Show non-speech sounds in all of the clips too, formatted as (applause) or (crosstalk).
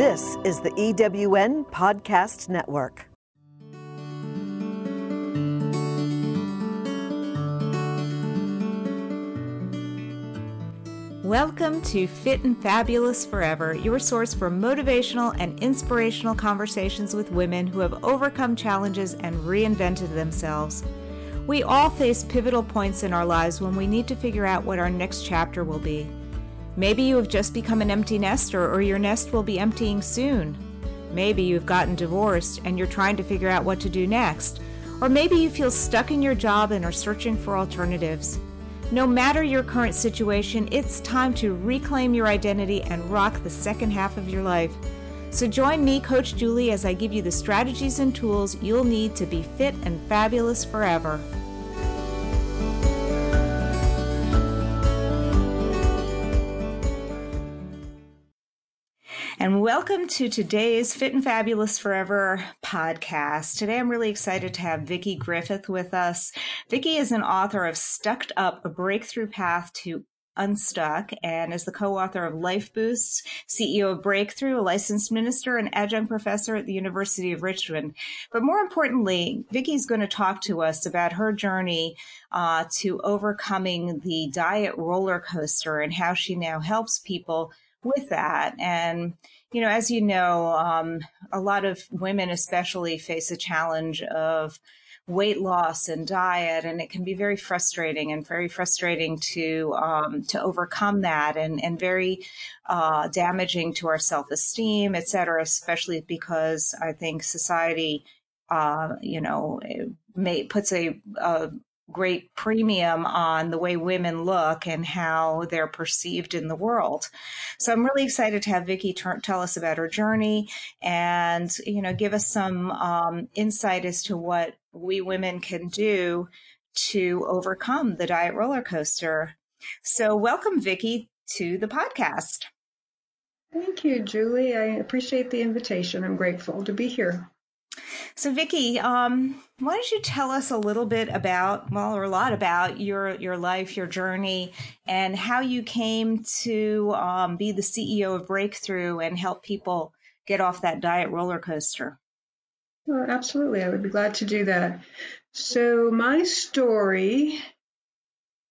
This is the EWN Podcast Network. Welcome to Fit and Fabulous Forever, your source for motivational and inspirational conversations with women who have overcome challenges and reinvented themselves. We all face pivotal points in our lives when we need to figure out what our next chapter will be. Maybe you have just become an empty nester or your nest will be emptying soon. Maybe you've gotten divorced and you're trying to figure out what to do next. Or maybe you feel stuck in your job and are searching for alternatives. No matter your current situation, it's time to reclaim your identity and rock the second half of your life. So join me, Coach Julie, as I give you the strategies and tools you'll need to be fit and fabulous forever. And welcome to today's Fit and Fabulous Forever podcast. Today I'm really excited to have Vickie Griffith with us. Vickie is an author of Stucked Up, a breakthrough path to Unstuck and is the co-author of Life Boosts, CEO of Breakthrough, a licensed minister and adjunct professor at the University of Richmond. But more importantly, Vickie's going to talk to us about her journey uh, to overcoming the diet roller coaster and how she now helps people with that. And, you know, as you know, um, a lot of women especially face a challenge of weight loss and diet, and it can be very frustrating and very frustrating to um, to overcome that, and and very uh, damaging to our self esteem, et cetera. Especially because I think society, uh, you know, may, puts a, a great premium on the way women look and how they're perceived in the world. So I'm really excited to have Vickie tell us about her journey and, you know, give us some um, insight as to what we women can do to overcome the diet roller coaster. So welcome, Vickie, to the podcast. Thank you, Julie. I appreciate the invitation. I'm grateful to be here. So, Vickie, um, why don't you tell us a little bit about, well, or a lot about your your life, your journey, and how you came to um, be the CEO of Breakthrough and help people get off that diet roller coaster? Well, absolutely, I would be glad to do that. So, my story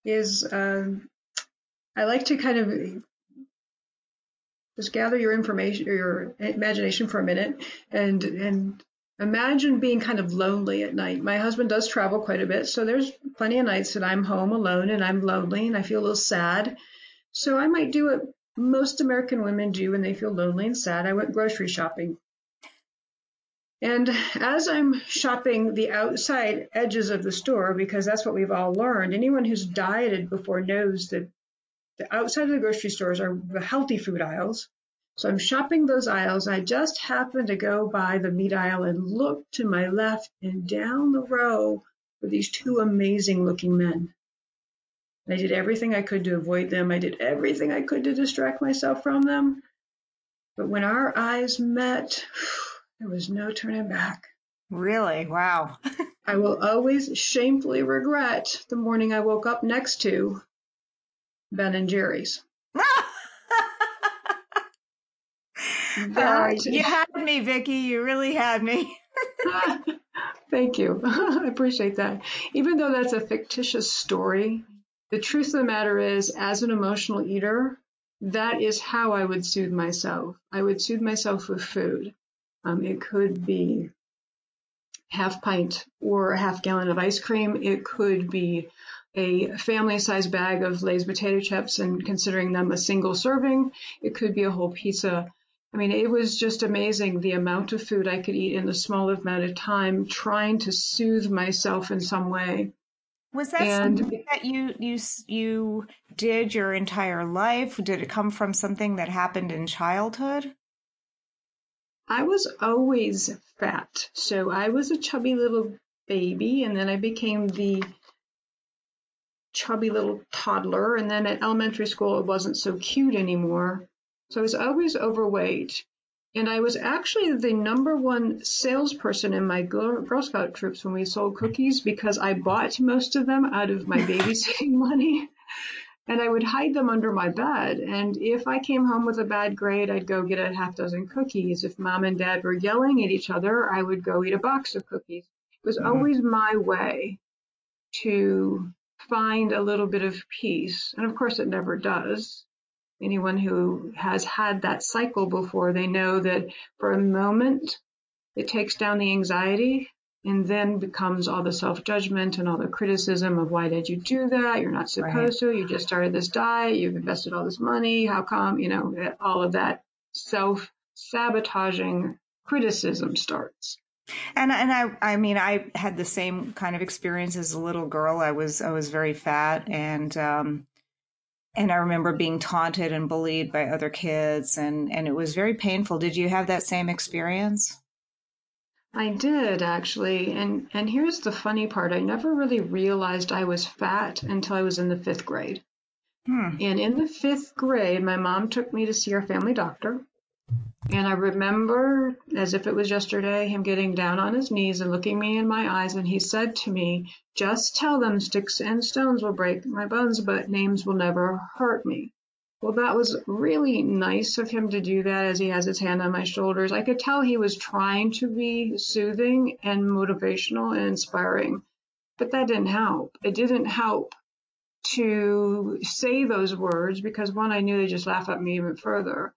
is um, I like to kind of just gather your information, or your imagination for a minute, and and imagine being kind of lonely at night. My husband does travel quite a bit, so there's plenty of nights that I'm home alone and I'm lonely and I feel a little sad. So I might do what most American women do when they feel lonely and sad. I went grocery shopping. And as I'm shopping the outside edges of the store, because that's what we've all learned, anyone who's dieted before knows that the outside of the grocery stores are the healthy food aisles so I'm shopping those aisles. I just happened to go by the meat aisle and look to my left and down the row were these two amazing looking men. I did everything I could to avoid them. I did everything I could to distract myself from them. But when our eyes met, (sighs) there was no turning back. Really? Wow. (laughs) I will always shamefully regret the morning I woke up next to Ben and Jerry's. Uh, you had me, Vickie. You really had me. (laughs) Thank you. (laughs) I appreciate that. Even though that's a fictitious story, the truth of the matter is, as an emotional eater, that is how I would soothe myself. I would soothe myself with food. Um, it could be half pint or a half gallon of ice cream. It could be a family sized bag of Lay's potato chips and considering them a single serving. It could be a whole pizza. I mean, it was just amazing the amount of food I could eat in a small amount of time, trying to soothe myself in some way. Was that and, something that you you you did your entire life? Did it come from something that happened in childhood? I was always fat, so I was a chubby little baby, and then I became the chubby little toddler, and then at elementary school it wasn't so cute anymore. So I was always overweight. And I was actually the number one salesperson in my Girl Scout troops when we sold cookies because I bought most of them out of my babysitting (laughs) money. and I would hide them under my bed. And if I came home with a bad grade, I'd go get a half dozen cookies. If mom and dad were yelling at each other, I would go eat a box of cookies. It was mm-hmm. always my way to find a little bit of peace. And of course, it never does. Anyone who has had that cycle before, they know that for a moment, it takes down the anxiety and then becomes all the self judgment and all the criticism of why did you do that? You're not supposed right. to. You just started this diet. You've invested all this money. How come? You know, all of that self sabotaging criticism starts. And and I I mean I had the same kind of experience as a little girl. I was I was very fat and um and I remember being taunted and bullied by other kids and and it was very painful. Did you have that same experience? I did actually, and and here's the funny part. I never really realized I was fat until I was in the fifth grade. Hmm. And in the fifth grade, my mom took me to see our family doctor. And I remember, as if it was yesterday, him getting down on his knees and looking me in my eyes, and he said to me, Just tell them sticks and stones will break my bones, but names will never hurt me. Well, that was really nice of him to do that as he has his hand on my shoulders. I could tell he was trying to be soothing and motivational and inspiring, but that didn't help. It didn't help to say those words because one, I knew they just laugh at me even further.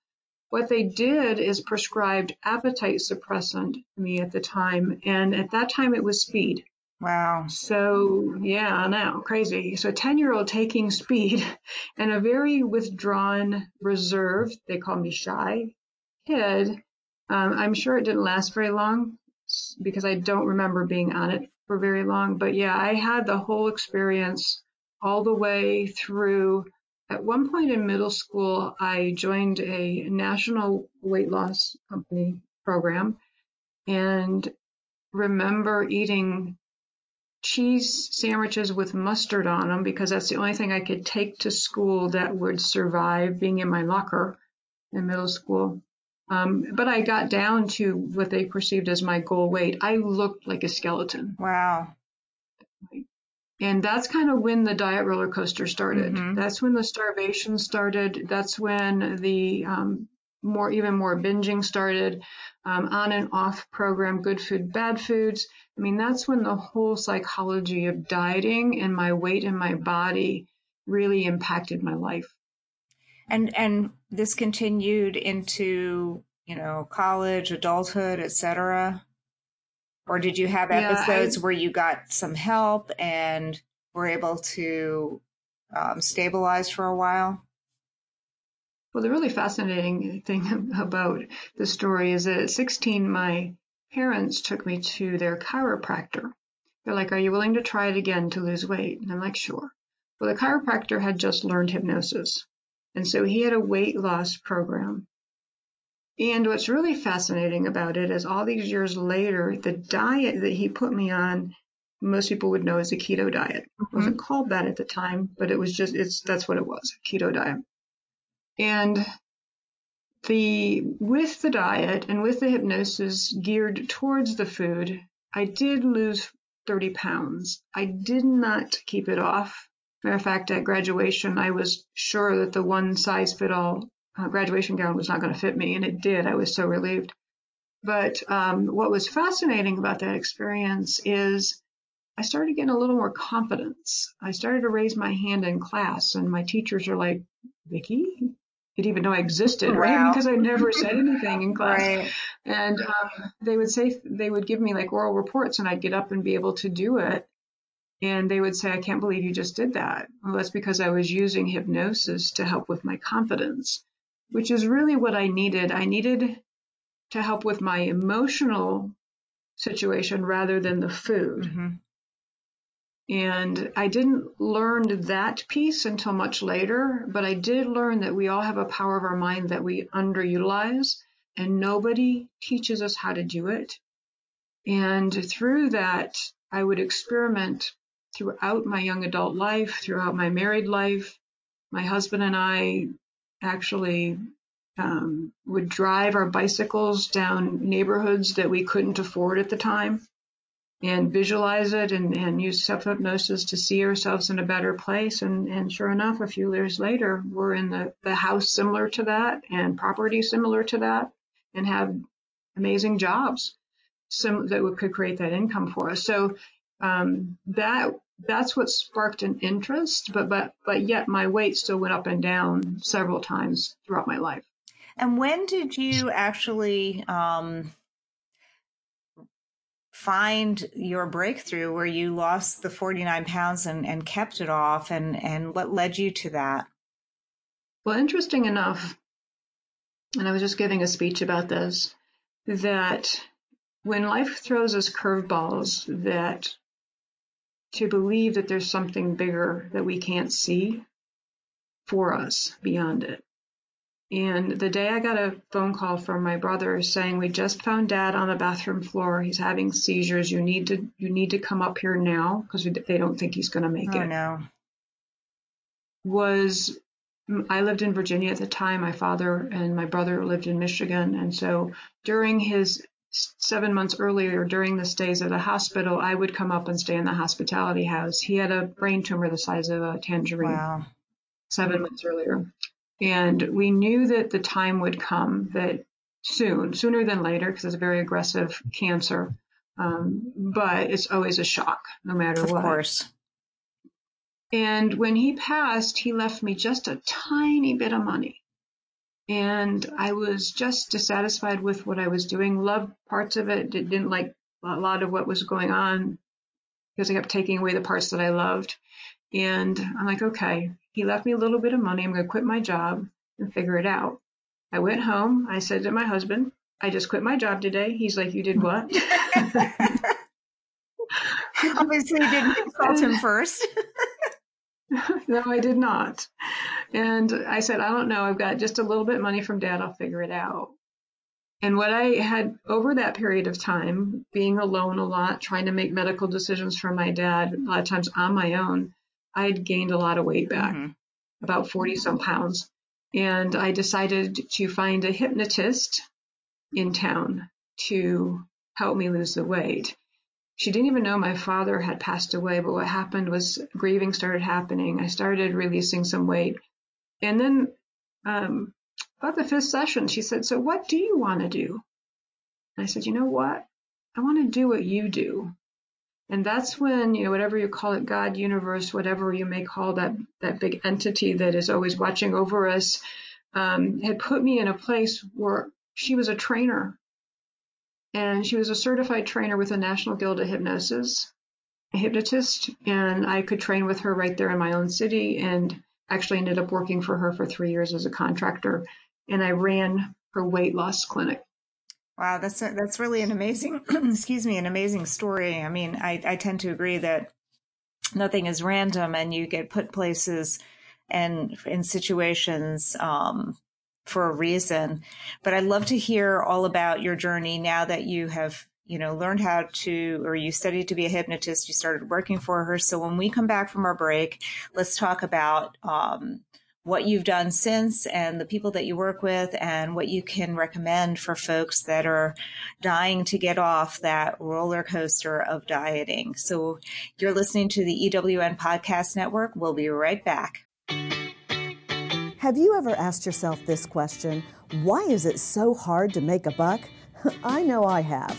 What they did is prescribed appetite suppressant to me at the time, and at that time it was speed. Wow. So, yeah, I know, crazy. So, a 10 year old taking speed (laughs) and a very withdrawn, reserved, they call me shy kid. Um, I'm sure it didn't last very long because I don't remember being on it for very long. But yeah, I had the whole experience all the way through. At one point in middle school, I joined a national weight loss company program and remember eating cheese sandwiches with mustard on them because that's the only thing I could take to school that would survive being in my locker in middle school. Um, but I got down to what they perceived as my goal weight. I looked like a skeleton. Wow. And that's kind of when the diet roller coaster started. Mm-hmm. That's when the starvation started. That's when the um, more, even more binging started. Um, on and off program, good food, bad foods. I mean, that's when the whole psychology of dieting and my weight and my body really impacted my life. And and this continued into, you know, college, adulthood, etc. Or did you have episodes yeah, I, where you got some help and were able to um, stabilize for a while? Well, the really fascinating thing (laughs) about the story is that at 16, my parents took me to their chiropractor. They're like, Are you willing to try it again to lose weight? And I'm like, Sure. Well, the chiropractor had just learned hypnosis. And so he had a weight loss program. And what's really fascinating about it is all these years later, the diet that he put me on, most people would know as a keto diet. Mm-hmm. It wasn't called that at the time, but it was just, it's, that's what it was, a keto diet. And the with the diet and with the hypnosis geared towards the food, I did lose 30 pounds. I did not keep it off. Matter of fact, at graduation, I was sure that the one size fit all uh, graduation gown was not going to fit me, and it did. I was so relieved. But um, what was fascinating about that experience is I started getting a little more confidence. I started to raise my hand in class, and my teachers are like, Vickie, didn't even know I existed, right? Because I never said anything in (laughs) class. Right. And um, they would say, they would give me like oral reports and I'd get up and be able to do it. And they would say, I can't believe you just did that. Well, that's because I was using hypnosis to help with my confidence, which is really what I needed. I needed to help with my emotional situation rather than the food. Mm-hmm. And I didn't learn that piece until much later, but I did learn that we all have a power of our mind that we underutilize and nobody teaches us how to do it. And through that, I would experiment throughout my young adult life, throughout my married life. My husband and I actually um, would drive our bicycles down neighborhoods that we couldn't afford at the time and visualize it and, and use self hypnosis to see ourselves in a better place. And, and sure enough, a few years later, we're in the, the house similar to that and property similar to that and have amazing jobs some, that could create that income for us. So um, that that's what sparked an interest, but but but yet my weight still went up and down several times throughout my life. And when did you actually um, find your breakthrough where you lost the 49 pounds and, and kept it off and, and what led you to that? Well, interesting enough, and I was just giving a speech about this, that when life throws us curveballs, that to believe that there's something bigger that we can't see for us beyond it. And the day I got a phone call from my brother saying we just found dad on the bathroom floor. He's having seizures. You need to you need to come up here now because they don't think he's going to make oh, it. no. Was I lived in Virginia at the time. My father and my brother lived in Michigan, and so during his seven months earlier, during the stays at the hospital, I would come up and stay in the hospitality house. He had a brain tumor the size of a tangerine. Wow. Seven months earlier. And we knew that the time would come that soon, sooner than later, because it's a very aggressive cancer. Um, but it's always a shock, no matter of what. Of course. And when he passed, he left me just a tiny bit of money. And I was just dissatisfied with what I was doing, loved parts of it, didn't like a lot of what was going on because I kept taking away the parts that I loved. And I'm like, okay, he left me a little bit of money. I'm going to quit my job and figure it out. I went home. I said to my husband, I just quit my job today. He's like, You did what? (laughs) Obviously, you didn't consult him (laughs) first. no, I did not. And I said, I don't know. I've got just a little bit of money from dad. I'll figure it out. And what I had over that period of time, being alone a lot, trying to make medical decisions for my dad, a lot of times on my own, I had gained a lot of weight back, mm-hmm. about 40 some pounds. And I decided to find a hypnotist in town to help me lose the weight. She didn't even know my father had passed away, but what happened was grieving started happening. I started releasing some weight. And then um, about the fifth session, she said, So what do you want to do? And I said, You know what? I want to do what you do. And that's when, you know, whatever you call it, God, universe, whatever you may call that, that big entity that is always watching over us, um, had put me in a place where she was a trainer. And she was a certified trainer with the National Guild of Hypnosis, a hypnotist. And I could train with her right there in my own city and actually ended up working for her for three years as a contractor. And I ran her weight loss clinic. Wow, that's a, that's really an amazing, (clears throat) excuse me, an amazing story. I mean, I, I tend to agree that nothing is random, and you get put places and in situations um, for a reason. But I'd love to hear all about your journey now that you have, you know, learned how to, or you studied to be a hypnotist. You started working for her. So when we come back from our break, let's talk about um, what you've done since and the people that you work with and what you can recommend for folks that are dying to get off that roller coaster of dieting. So you're listening to the EWN Podcast Network. We'll be right back. Have you ever asked yourself this question? Why is it so hard to make a buck? (laughs) I know I have.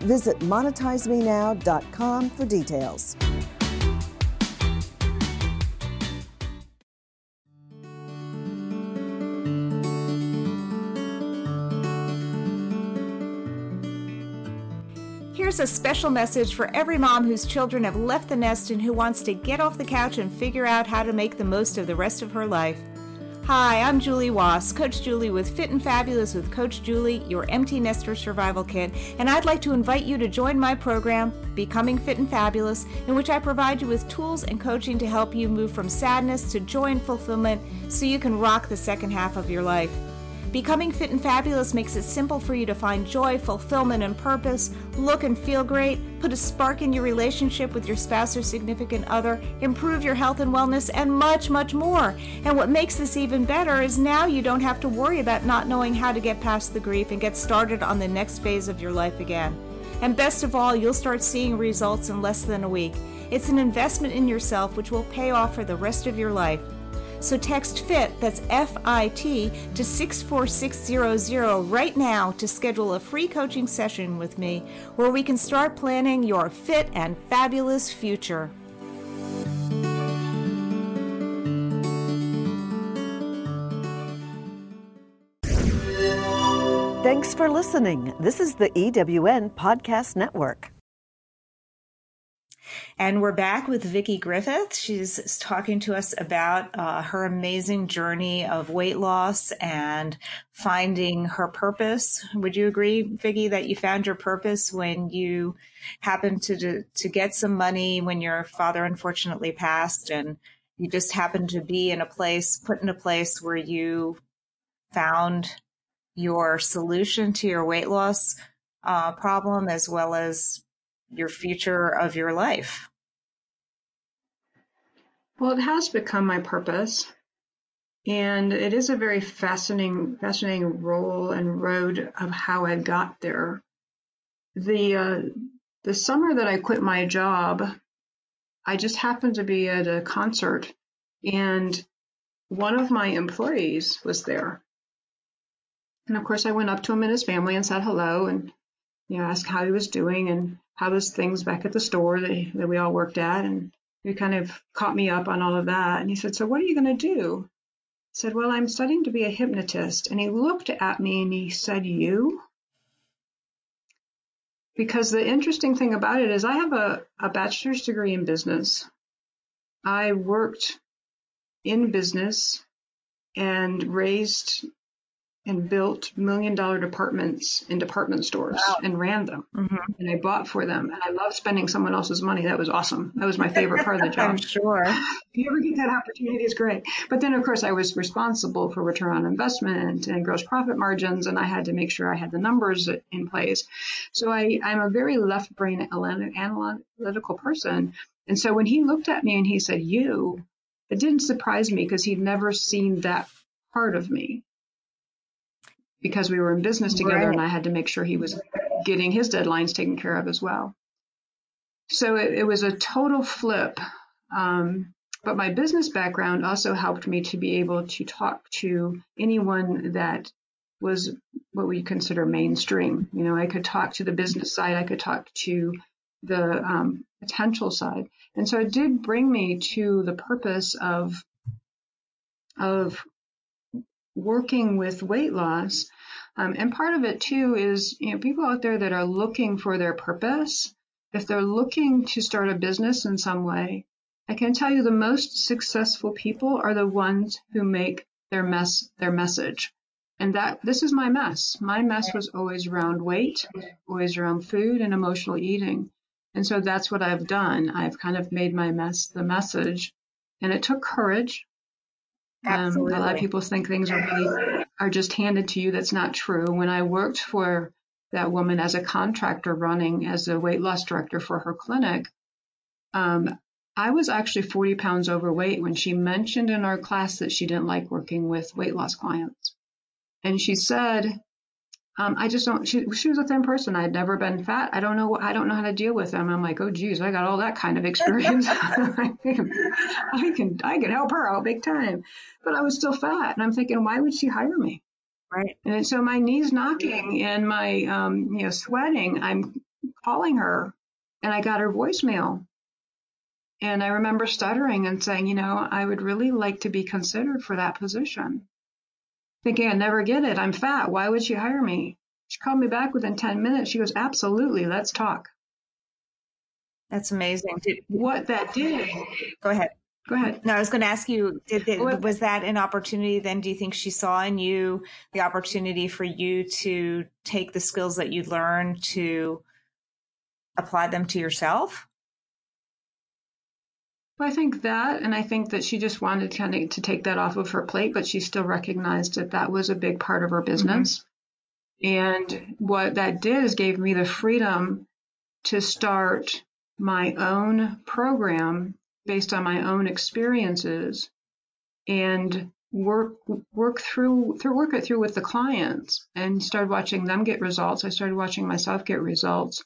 Visit monetizemenow.com for details. Here's a special message for every mom whose children have left the nest and who wants to get off the couch and figure out how to make the most of the rest of her life. Hi, I'm Julie Wass, Coach Julie with Fit and Fabulous with Coach Julie, your empty nester survival kit, and I'd like to invite you to join my program, Becoming Fit and Fabulous, in which I provide you with tools and coaching to help you move from sadness to joy and fulfillment so you can rock the second half of your life. Becoming fit and fabulous makes it simple for you to find joy, fulfillment, and purpose, look and feel great, put a spark in your relationship with your spouse or significant other, improve your health and wellness, and much, much more. And what makes this even better is now you don't have to worry about not knowing how to get past the grief and get started on the next phase of your life again. And best of all, you'll start seeing results in less than a week. It's an investment in yourself which will pay off for the rest of your life. So text FIT, that's F I T, to 64600 right now to schedule a free coaching session with me where we can start planning your fit and fabulous future. Thanks for listening. This is the EWN Podcast Network. And we're back with Vickie Griffith. She's talking to us about uh, her amazing journey of weight loss and finding her purpose. Would you agree, Vickie, that you found your purpose when you happened to to get some money when your father unfortunately passed, and you just happened to be in a place, put in a place where you found your solution to your weight loss uh, problem as well as your future of your life? Well, it has become my purpose. And it is a very fascinating, fascinating role and road of how I got there. The uh, the summer that I quit my job, I just happened to be at a concert, and one of my employees was there. And of course, I went up to him and his family and said hello, and you know, asked how he was doing and how was things back at the store that, that we all worked at. And he kind of caught me up on all of that. And he said, So what are you going to do? I said, Well, I'm studying to be a hypnotist. And he looked at me and he said, You? Because the interesting thing about it is I have a, a bachelor's degree in business. I worked in business and raised and built million dollar departments in department stores wow. and ran them. Mm-hmm. And I bought for them. And I love spending someone else's money. That was awesome. That was my favorite part of the (laughs) job. I'm sure. (laughs) If you ever get that opportunity, it's great. But then, of course, I was responsible for return on investment and gross profit margins. And I had to make sure I had the numbers in place. So I, I'm a very left brain analytical person. And so when he looked at me and he said, You, it didn't surprise me because he'd never seen that part of me because we were in business together right. and I had to make sure he was getting his deadlines taken care of as well. So it, it was a total flip. Um, but my business background also helped me to be able to talk to anyone that was what we consider mainstream. You know, I could talk to the business side, I could talk to the um, potential side, and so it did bring me to the purpose of of working with weight loss. Um, and part of it too is, you know, people out there that are looking for their purpose, if they're looking to start a business in some way, I can tell you the most successful people are the ones who make their mess their message. And that this is my mess. My mess was always around weight, always around food and emotional eating. And so that's what I've done. I've kind of made my mess the message. And it took courage. Um, a lot of people think things are really are just handed to you. That's not true. When I worked for that woman as a contractor running as a weight loss director for her clinic, um, I was actually 40 pounds overweight when she mentioned in our class that she didn't like working with weight loss clients. And she said, um, I just don't. She, she was a thin person. I had never been fat. I don't know. I don't know how to deal with them. I'm like, oh, geez, I got all that kind of experience. (laughs) I can, I can, I can help her out big time. But I was still fat, and I'm thinking, why would she hire me? Right. And so my knees knocking and my, um, you know, sweating. I'm calling her, and I got her voicemail. And I remember stuttering and saying, you know, I would really like to be considered for that position thinking I'd never get it. I'm fat. Why would she hire me? She called me back within 10 minutes. She goes, absolutely. Let's talk. That's amazing. Did, what that did. Go ahead. Go ahead. No, I was going to ask you, did, did, was that an opportunity then? Do you think she saw in you the opportunity for you to take the skills that you learned to apply them to yourself? Well, I think that, and I think that she just wanted kind of to take that off of her plate, but she still recognized that that was a big part of her business. Mm-hmm. And what that did is gave me the freedom to start my own program based on my own experiences and work work through through work it through with the clients and started watching them get results. I started watching myself get results.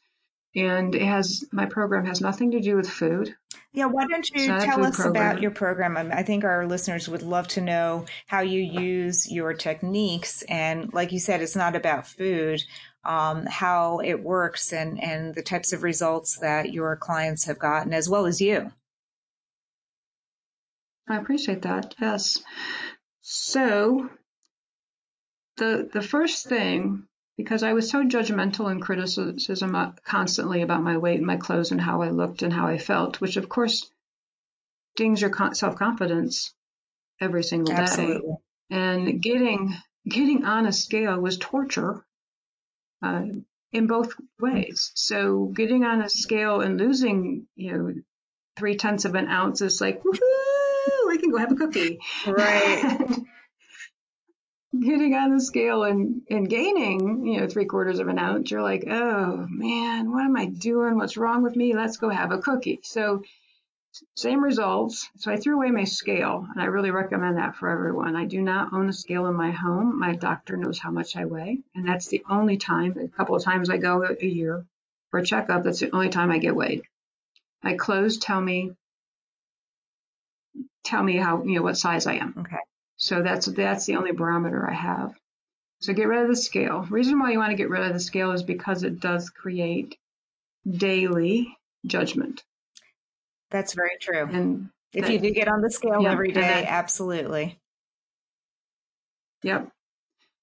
And it has my program has nothing to do with food. Yeah, why don't you tell us program. about your program? I think our listeners would love to know how you use your techniques. And like you said, it's not about food, um, how it works and, and the types of results that your clients have gotten, as well as you. I appreciate that. Yes. So the the first thing, because I was so judgmental and criticism constantly about my weight and my clothes and how I looked and how I felt, which of course dings your self confidence every single day. Absolutely. And getting getting on a scale was torture uh, in both ways. So getting on a scale and losing, you know, three tenths of an ounce is like, woohoo, I can go have a cookie. Right. (laughs) getting on the scale and, and gaining, you know, three quarters of an ounce, you're like, oh man, what am I doing? What's wrong with me? Let's go have a cookie. So same results. So I threw away my scale, and I really recommend that for everyone. I do not own a scale in my home. My doctor knows how much I weigh, and that's the only time, a couple of times I go a year for a checkup, that's the only time I get weighed. My clothes tell me tell me how you know what size I am. Okay. So that's that's the only barometer I have. So get rid of the scale. Reason why you want to get rid of the scale is because it does create daily judgment. That's very true. And if that, you do get on the scale yeah, every day, that, absolutely. Yep.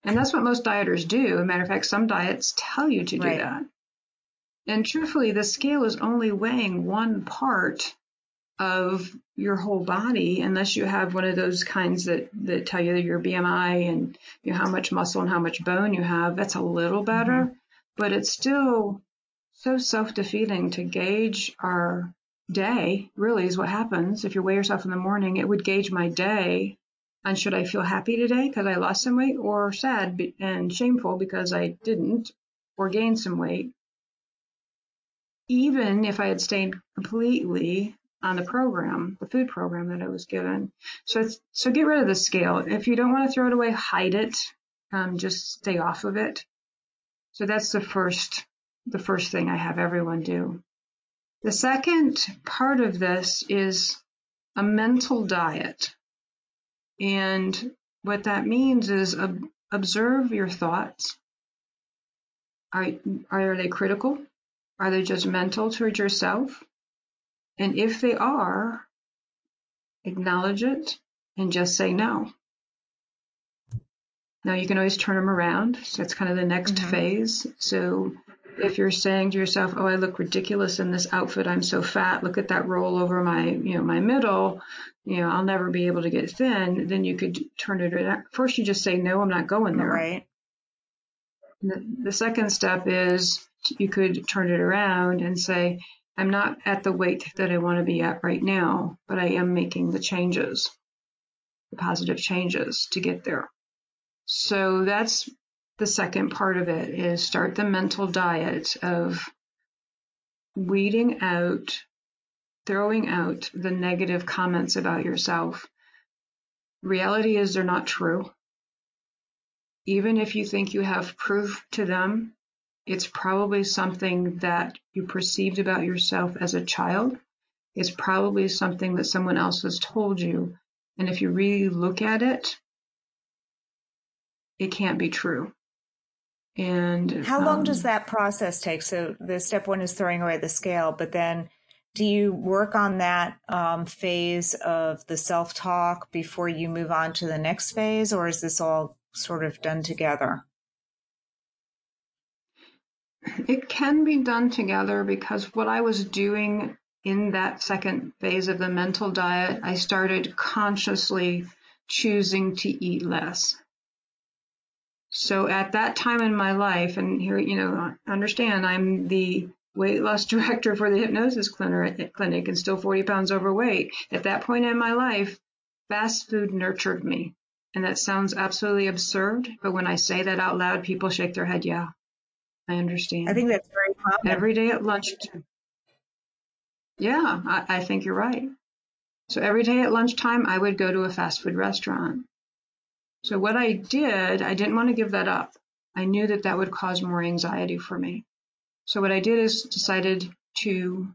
And that's what most dieters do. As a matter of fact, some diets tell you to do right. that. And truthfully, the scale is only weighing one part of your whole body, unless you have one of those kinds that, that tell you your BMI and you know, how much muscle and how much bone you have. That's a little better, mm-hmm. but it's still so self defeating to gauge our day really is what happens. If you weigh yourself in the morning, it would gauge my day and should I feel happy today because I lost some weight or sad and shameful because I didn't or gained some weight. Even if I had stayed completely on the program, the food program that I was given. So, so get rid of the scale. If you don't want to throw it away, hide it. Um, just stay off of it. So that's the first, the first thing I have everyone do. The second part of this is a mental diet. And what that means is ob- observe your thoughts. Are, are they critical? Are they judgmental towards yourself? And if they are, acknowledge it and just say no. Now you can always turn them around. So that's kind of the next mm-hmm. phase. So if you're saying to yourself, "Oh, I look ridiculous in this outfit. I'm so fat. Look at that roll over my, you know, my middle. You know, I'll never be able to get thin." Then you could turn it around. First, you just say, "No, I'm not going there." Right. The, the second step is you could turn it around and say, "I'm not at the weight that I want to be at right now, but I am making the changes, the positive changes to get there." So that's the second part of it is start the mental diet of weeding out, throwing out the negative comments about yourself. Reality is they're not true. Even if you think you have proof to them, it's probably something that you perceived about yourself as a child. It's probably something that someone else has told you. And if you really look at it, it can't be true. And how long um, does that process take? So the step one is throwing away the scale, but then do you work on that um, phase of the self talk before you move on to the next phase, or is this all sort of done together? It can be done together because what I was doing in that second phase of the mental diet, I started consciously choosing to eat less. So at that time in my life, and here, you know, understand I'm the weight loss (laughs) director for the hypnosis clinic and still 40 pounds overweight. At that point in my life, fast food nurtured me. And that sounds absolutely absurd, but when I say that out loud, people shake their head. Yeah, I understand. I think that's very common. Every day at lunch. Yeah, I, I think you're right. So every day at lunchtime, I would go to a fast food restaurant. So what I did, I didn't want to give that up. I knew that that would cause more anxiety for me. So what I did is decided to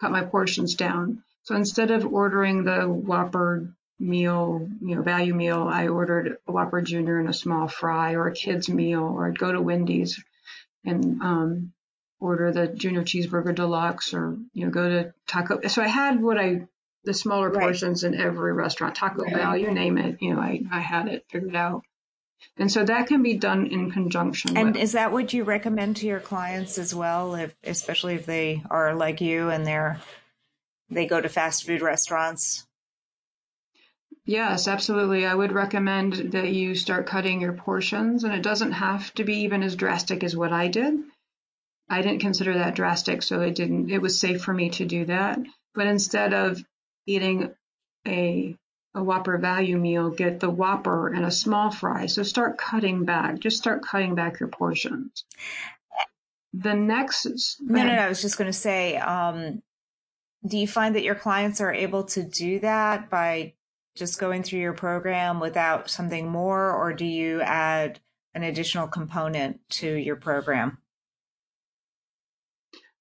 cut my portions down. So instead of ordering the Whopper meal, you know, value meal, I ordered a Whopper Junior and a small fry or a kid's meal, or I'd go to Wendy's and um, order the Junior Cheeseburger Deluxe or, you know, go to Taco. So I had what I, the smaller right. portions in every restaurant, Taco right. Bell, you name it, you know, I, I had it figured out. And so that can be done in conjunction. And with. is that what you recommend to your clients as well, if, especially if they are like you and they're they go to fast food restaurants? Yes, absolutely. I would recommend that you start cutting your portions, and it doesn't have to be even as drastic as what I did. I didn't consider that drastic, so it didn't. It was safe for me to do that. But instead of eating a a Whopper value meal, get the Whopper and a small fry. So start cutting back. Just start cutting back your portions. The next. No, no, no. I was just going to say, um, do you find that your clients are able to do that by just going through your program without something more, or do you add an additional component to your program?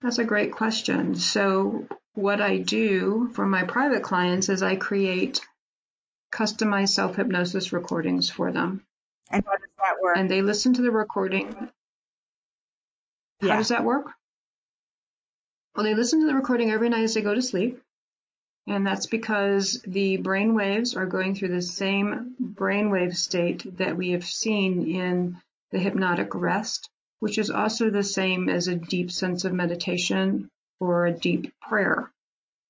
That's a great question. So, what I do for my private clients is I create customized self hypnosis recordings for them. And how does that work? And they listen to the recording. Yeah. How does that work? Well, they listen to the recording every night as they go to sleep. And that's because the brain waves are going through the same brainwave state that we have seen in the hypnotic rest, which is also the same as a deep sense of meditation or a deep prayer.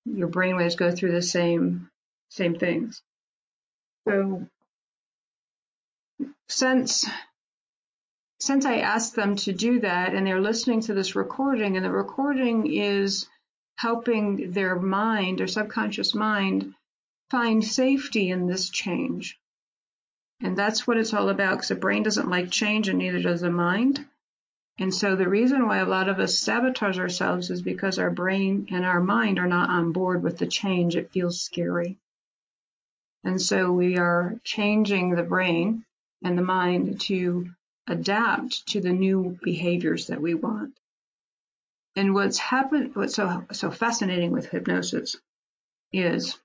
Your brainwaves go through the same same things. So since since I asked them to do that and they're listening to this recording and the recording is helping their mind, their subconscious mind, find safety in this change. And that's what it's all about because the brain doesn't like change and neither does the mind. And so the reason why a lot of us sabotage ourselves is because our brain and our mind are not on board with the change. It feels scary. And so we are changing the brain and the mind to adapt to the new behaviors that we want. And what's happened, what's so, so fascinating with hypnosis is,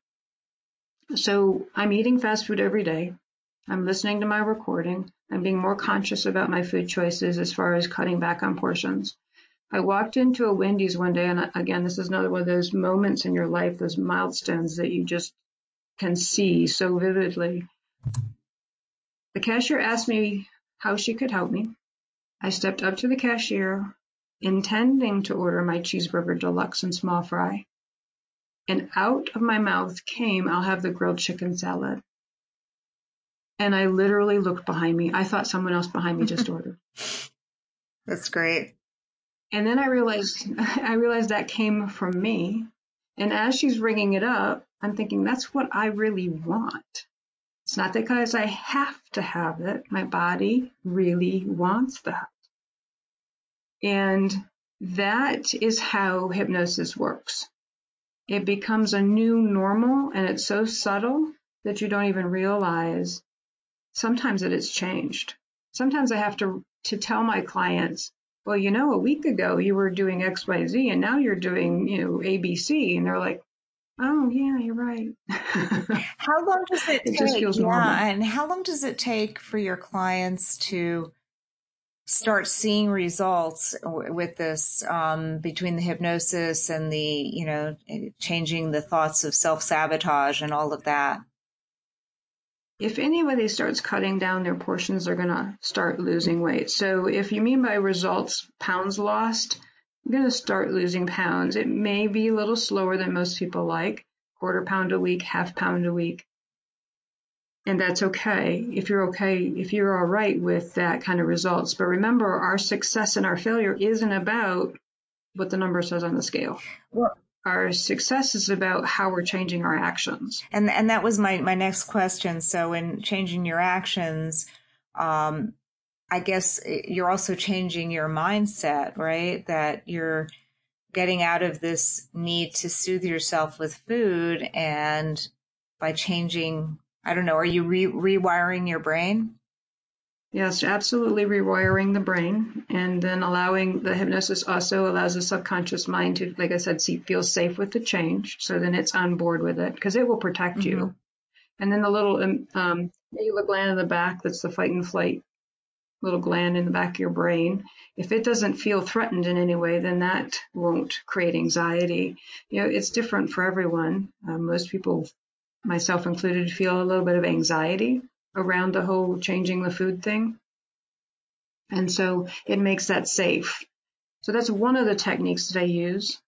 so I'm eating fast food every day. I'm listening to my recording. I'm being more conscious about my food choices as far as cutting back on portions. I walked into a Wendy's one day, and again, this is another one of those moments in your life, those milestones that you just can see so vividly. The cashier asked me how she could help me. I stepped up to the cashier, intending to order my cheeseburger deluxe and small fry. And out of my mouth came, I'll have the grilled chicken salad. And I literally looked behind me. I thought someone else behind me just (laughs) ordered. That's great. And then I realized, (laughs) I realized that came from me. And as she's ringing it up, I'm thinking that's what I really want. It's not because I have to have it. My body really wants that. And that is how hypnosis works. It becomes a new normal and it's so subtle that you don't even realize sometimes that it's changed. Sometimes I have to, to tell my clients, well, you know, a week ago you were doing XYZ and now you're doing, you know, ABC. And they're like, oh, yeah, you're right. (laughs) how long does it, it take? yeah. Normal. And how long does it take for your clients to start seeing results with this um, between the hypnosis and the you know changing the thoughts of self sabotage and all of that if anybody starts cutting down their portions, they're going to start losing weight. So if you mean by results pounds lost, I'm going to start losing pounds. It may be a little slower than most people like, quarter pound a week, half pound a week. And that's okay if you're okay, if you're all right with that kind of results. But remember, our success and our failure isn't about what the number says on the scale. Well, our success is about how we're changing our actions. And and that was my my next question. So in changing your actions, um, I guess you're also changing your mindset, right? That you're getting out of this need to soothe yourself with food and by changing, I don't know, are you re- rewiring your brain? Yes, absolutely rewiring the brain and then allowing the hypnosis also allows the subconscious mind to, like I said, see, feel safe with the change. So then it's on board with it because it will protect mm-hmm. you. And then the little um, um, gland in the back, that's the fight and flight little gland in the back of your brain. If it doesn't feel threatened in any way, then that won't create anxiety. You know, it's different for everyone. Um, most people, myself included, feel a little bit of anxiety around the whole changing the food thing. And so it makes that safe. So that's one of the techniques that I use.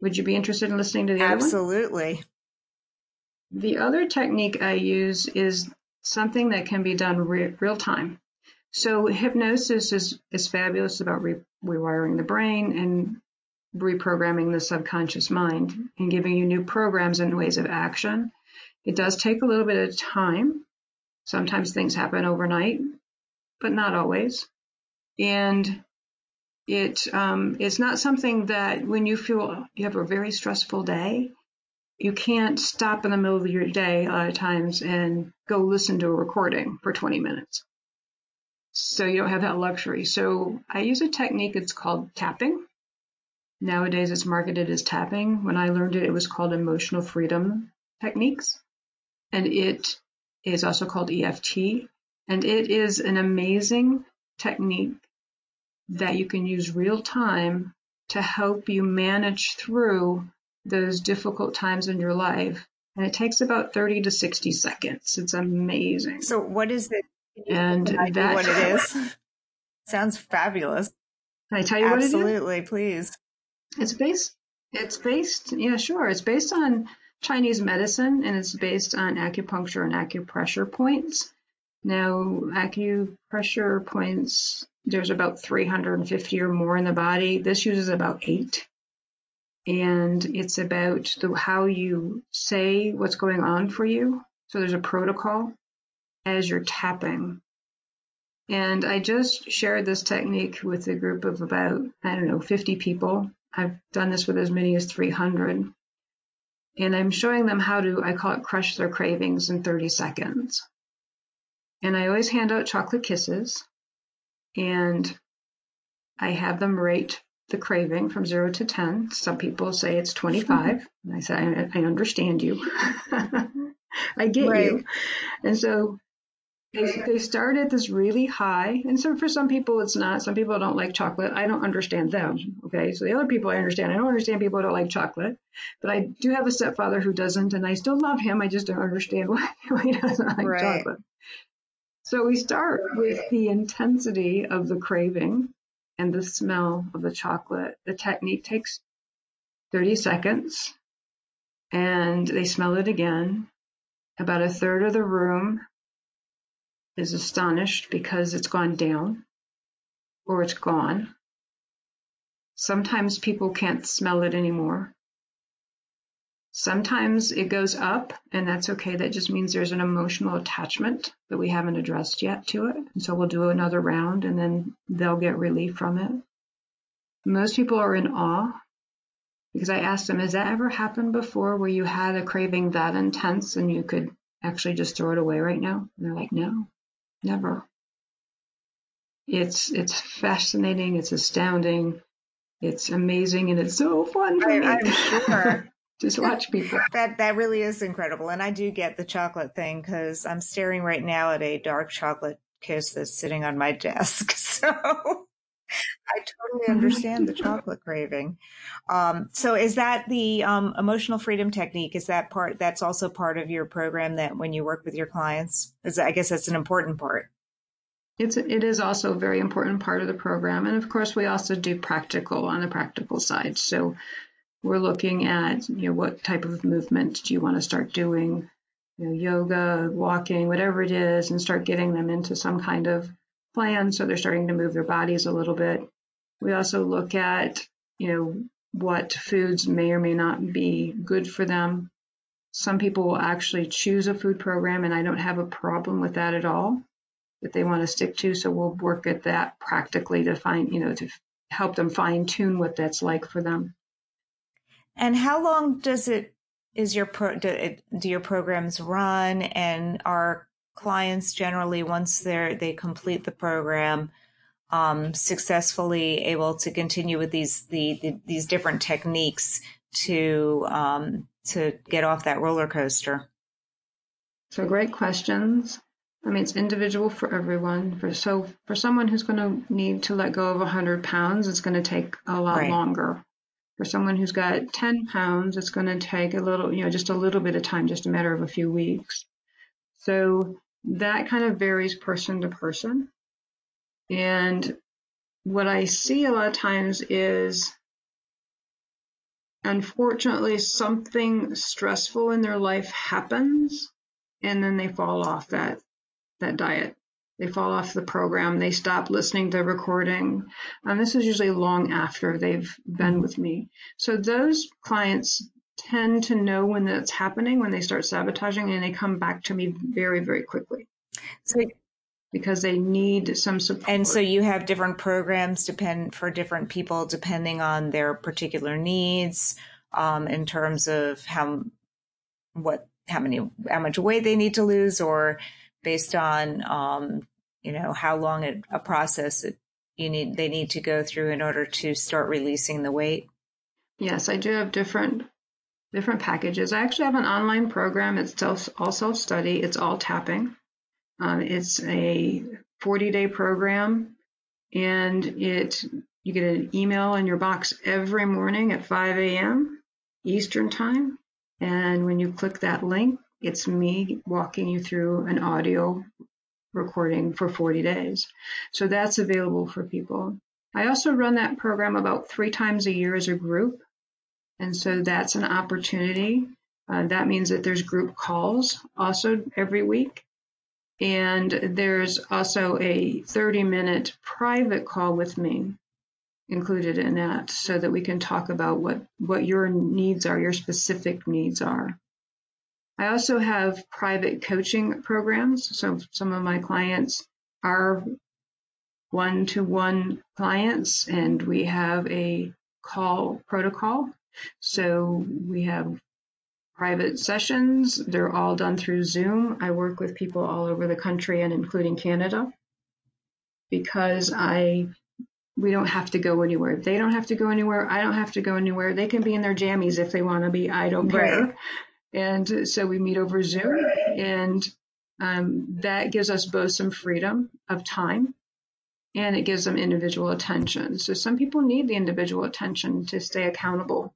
Would you be interested in listening to the Absolutely. other The other technique I use is something that can be done re- real time. So hypnosis is, is fabulous about re- rewiring the brain and reprogramming the subconscious mind and giving you new programs and ways of action. It does take a little bit of time Sometimes things happen overnight, but not always. And it um, it's not something that when you feel you have a very stressful day, you can't stop in the middle of your day a lot of times and go listen to a recording for 20 minutes. So you don't have that luxury. So I use a technique. It's called tapping. Nowadays it's marketed as tapping. When I learned it, it was called emotional freedom techniques. And it is also called EFT, and it is an amazing technique that you can use real time to help you manage through those difficult times in your life. And it takes about 30 to 60 seconds. It's amazing. So, what is it? And that, what it (laughs) is? Sounds fabulous. Can I tell you Absolutely, what it is? Absolutely, please. It's based, it's based, yeah, sure. It's based on Chinese medicine and it's based on acupuncture and acupressure points. Now, acupressure points, there's about 350 or more in the body. This uses about eight. And it's about the, how you say what's going on for you. So there's a protocol as you're tapping. And I just shared this technique with a group of about, I don't know, 50 people. I've done this with as many as 300 and I'm showing them how to, I call it crush their cravings in 30 seconds. And I always hand out chocolate kisses and I have them rate the craving from zero to 10. Some people say it's 25. (laughs) And I say, I, I understand you. (laughs) I get right. you. And so they, they start at this really high, and so for some people it's not. Some people don't like chocolate. I don't understand them. Okay, so the other people I understand. I don't understand people who don't like chocolate, but I do have a stepfather who doesn't, and I still love him. I just don't understand (laughs) why, he doesn't like right. chocolate. So we start with the intensity of the craving and the smell of the chocolate. The technique takes 30 seconds, and they smell it again. About a third of the room is astonished because it's gone down or it's gone. Sometimes people can't smell it anymore. Sometimes it goes up, and that's okay. That just means there's an emotional attachment that we haven't addressed yet to it. And so we'll do another round and then they'll get relief from it. Most people are in awe because I asked them, has that ever happened before where you had a craving that intense and you could actually just throw it away right now? And they're like, no. Never. It's it's fascinating. It's astounding. It's amazing, and it's so fun for I, me. I'm sure. (laughs) Just watch people. That that really is incredible, and I do get the chocolate thing because I'm staring right now at a dark chocolate kiss that's sitting on my desk. (laughs) So I totally (laughs) understand the chocolate craving. Um, so is that the um, emotional freedom technique? Is that part, that's also part of your program that when you work with your clients, is I guess that's an important part. It's, it is also a very important part of the program. And of course, we also do practical on the practical side. So we're looking at, you know, what type of movement do you want to start doing? You know, yoga, walking, whatever it is, and start getting them into some kind of plan so they're starting to move their bodies a little bit. We also look at, you know, what foods may or may not be good for them. Some people will actually choose a food program, and I don't have a problem with that at all that they want to stick to. So we'll work at that practically to find, you know, to help them fine tune what that's like for them. And how long does it is your pro, do, do your programs run? And are clients generally once they're they complete the program um, successfully able to continue with these the, the these different techniques to um, to get off that roller coaster? So great questions. I mean, it's individual for everyone. For so for someone who's going to need to let go of 100 pounds, it's going to take a lot right. longer. For someone who's got 10 pounds, it's going to take a little, you know, just a little bit of time, just a matter of a few weeks. So that kind of varies person to person. And what I see a lot of times is unfortunately something stressful in their life happens and then they fall off that that diet. They fall off the program. They stop listening to the recording. And this is usually long after they've been with me. So those clients tend to know when that's happening, when they start sabotaging, and they come back to me very, very quickly. So because they need some support. And so you have different programs depend for different people depending on their particular needs um, in terms of how what how many how much weight they need to lose or based on um, you know how long a, a process it, you need they need to go through in order to start releasing the weight. Yes, I do have different different packages. I actually have an online program. It's all self study. It's all tapping. Um, it's a 40 day program and it you get an email in your box every morning at 5 a.m. Eastern time. And when you click that link, it's me walking you through an audio recording for 40 days. So that's available for people. I also run that program about three times a year as a group. And so that's an opportunity. Uh, that means that there's group calls also every week. And there's also a 30 minute private call with me included in that so that we can talk about what, what your needs are, your specific needs are. I also have private coaching programs. So some of my clients are one to one clients and we have a call protocol. So we have private sessions. They're all done through Zoom. I work with people all over the country and including Canada because I we don't have to go anywhere. They don't have to go anywhere. I don't have to go anywhere. They can be in their jammies if they want to be. I don't care. Right. And so we meet over Zoom, and um, that gives us both some freedom of time and it gives them individual attention. So some people need the individual attention to stay accountable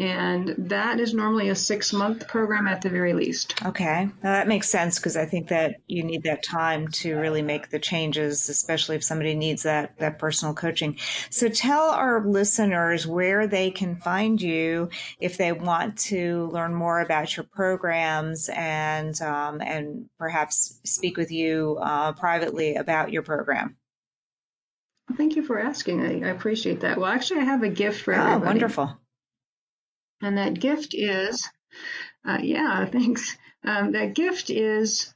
and that is normally a six month program at the very least. Okay. Now that makes sense because I think that you need that time to really make the changes, especially if somebody needs that, that personal coaching. So tell our listeners where they can find you if they want to learn more about your programs and, um, and perhaps speak with you uh, privately about your program. Thank you for asking. I, I, appreciate that. Well, actually, I have a gift for everybody. Oh, wonderful. And that gift is, uh, yeah, (laughs) thanks. Um, that gift is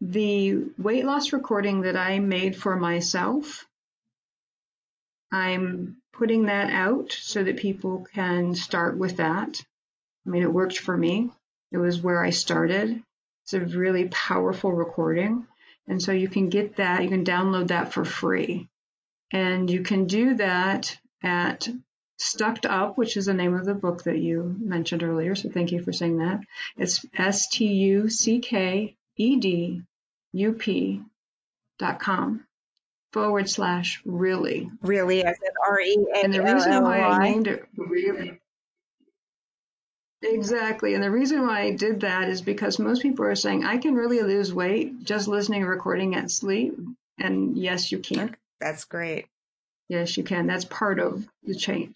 the weight loss recording that I made for myself. I'm putting that out so that people can start with that. I mean, it worked for me. It was where I started. It's a really powerful recording. And so you can get that, you can download that for free. And you can do that at Stucked Up, which is the name of the book that you mentioned earlier. So thank you for saying that. It's S T U C K E D U P dot com forward slash really. Really, as in R E A. And the reason why I named it really. Exactly. And the reason why I did that is because most people are saying, I can really lose weight just listening and recording at sleep. And yes, you can. That's great. Yes, you can. That's part of the change.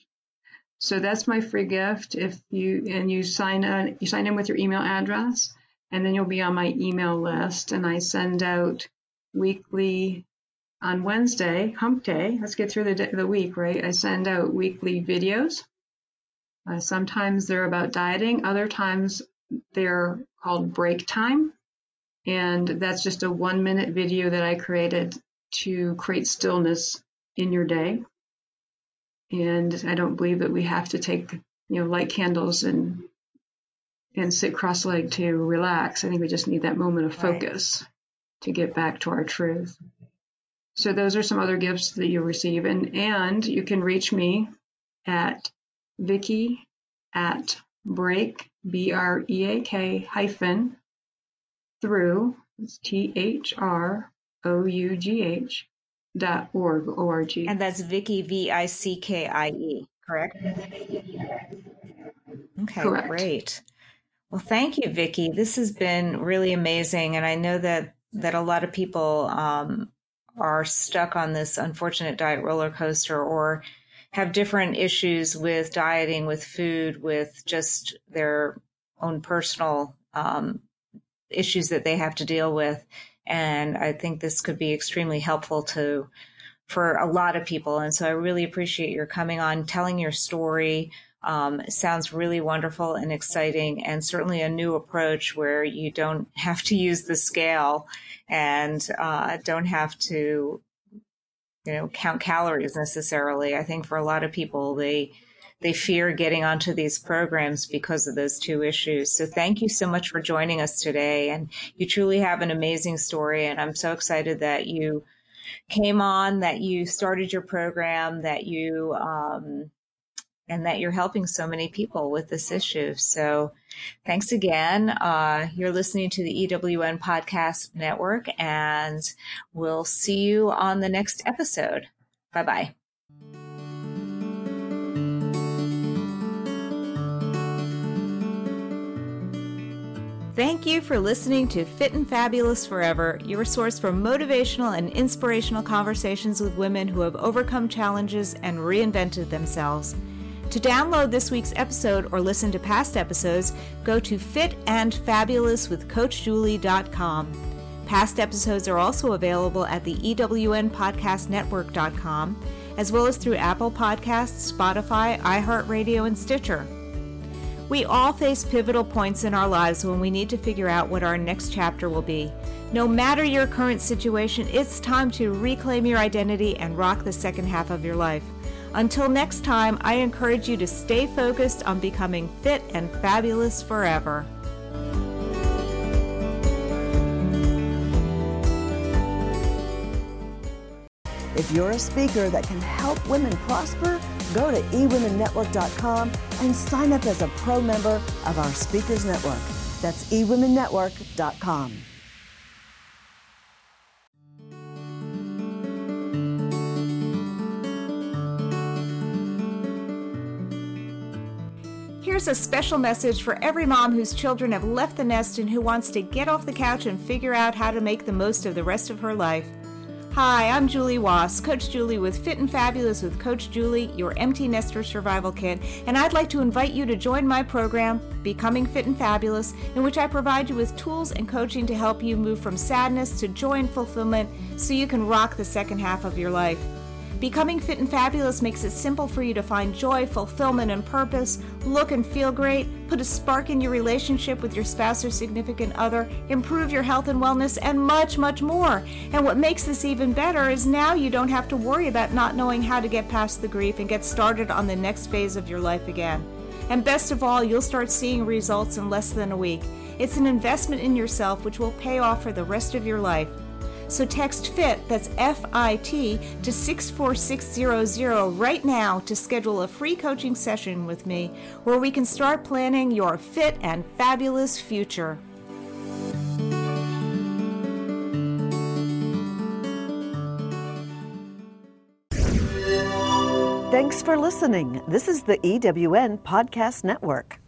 So that's my free gift. If you and you sign in, you sign in with your email address, and then you'll be on my email list. And I send out weekly on Wednesday, Hump Day. Let's get through the day, the week, right? I send out weekly videos. Uh, sometimes they're about dieting. Other times they're called break time, and that's just a one minute video that I created to create stillness in your day. And I don't believe that we have to take, you know, light candles and and sit cross-legged to relax. I think we just need that moment of focus right. to get back to our truth. So those are some other gifts that you receive, and and you can reach me at Vickie at break b r e a k hyphen through T H R O U G H dot org o r g. And that's Vickie V I C K I E, correct? Okay, correct. great. Well, thank you, Vickie. This has been really amazing, and I know that that a lot of people um, are stuck on this unfortunate diet roller coaster, or have different issues with dieting, with food, with just their own personal um, issues that they have to deal with. And I think this could be extremely helpful to for a lot of people. And so I really appreciate your coming on, telling your story. Um, sounds really wonderful and exciting, and certainly a new approach where you don't (laughs) have to use the scale and uh, don't have to, you know, count calories necessarily. I think for a lot of people, they they fear getting onto these programs because of those two issues. So thank you so much for joining us today. And you truly have an amazing story. And I'm so excited that you came on, that you started your program, that you, um, and that you're helping so many people with this issue. So thanks again. Uh, you're listening to the EWN Podcast Network, and we'll see you on the next episode. Bye bye. Thank you for listening to Fit and Fabulous Forever, your source for motivational and inspirational conversations with women who have overcome challenges and reinvented themselves. To download this week's episode or listen to past episodes, go to fitandfabulouswithcoachjulie.com. Past episodes are also available at the EWNpodcastnetwork.com, as well as through Apple Podcasts, Spotify, iHeartRadio, and Stitcher. We all face pivotal points in our lives when we need to figure out what our next chapter will be. No matter your current situation, it's time to reclaim your identity and rock the second half of your life. Until next time, I encourage you to stay focused on becoming fit and fabulous forever. If you're a speaker that can help women prosper, go to eWomenNetwork.com and sign up as a pro member of our Speakers Network. That's eWomenNetwork.com. Here's a special message for every mom whose children have left the nest and who wants to get off the couch and figure out how to make the most of the rest of her life. Hi, I'm Julie Wass, Coach Julie with Fit and Fabulous with Coach Julie, your empty nester survival kit, and I'd like to invite you to join my program, Becoming Fit and Fabulous, in which I provide you with tools and coaching to help you move from sadness to joy and fulfillment so you can rock the second half of your life. Becoming fit and fabulous makes it simple for you to find joy, fulfillment, and purpose, look and feel great, put a spark in your relationship with your spouse or significant other, improve your health and wellness, and much, much more. And what makes this even better is now you don't have to worry about not knowing how to get past the grief and get started on the next phase of your life again. And best of all, you'll start seeing results in less than a week. It's an investment in yourself which will pay off for the rest of your life. So text FIT, that's F I T, to 64600 right now to schedule a free coaching session with me where we can start planning your fit and fabulous future. Thanks for listening. This is the EWN Podcast Network.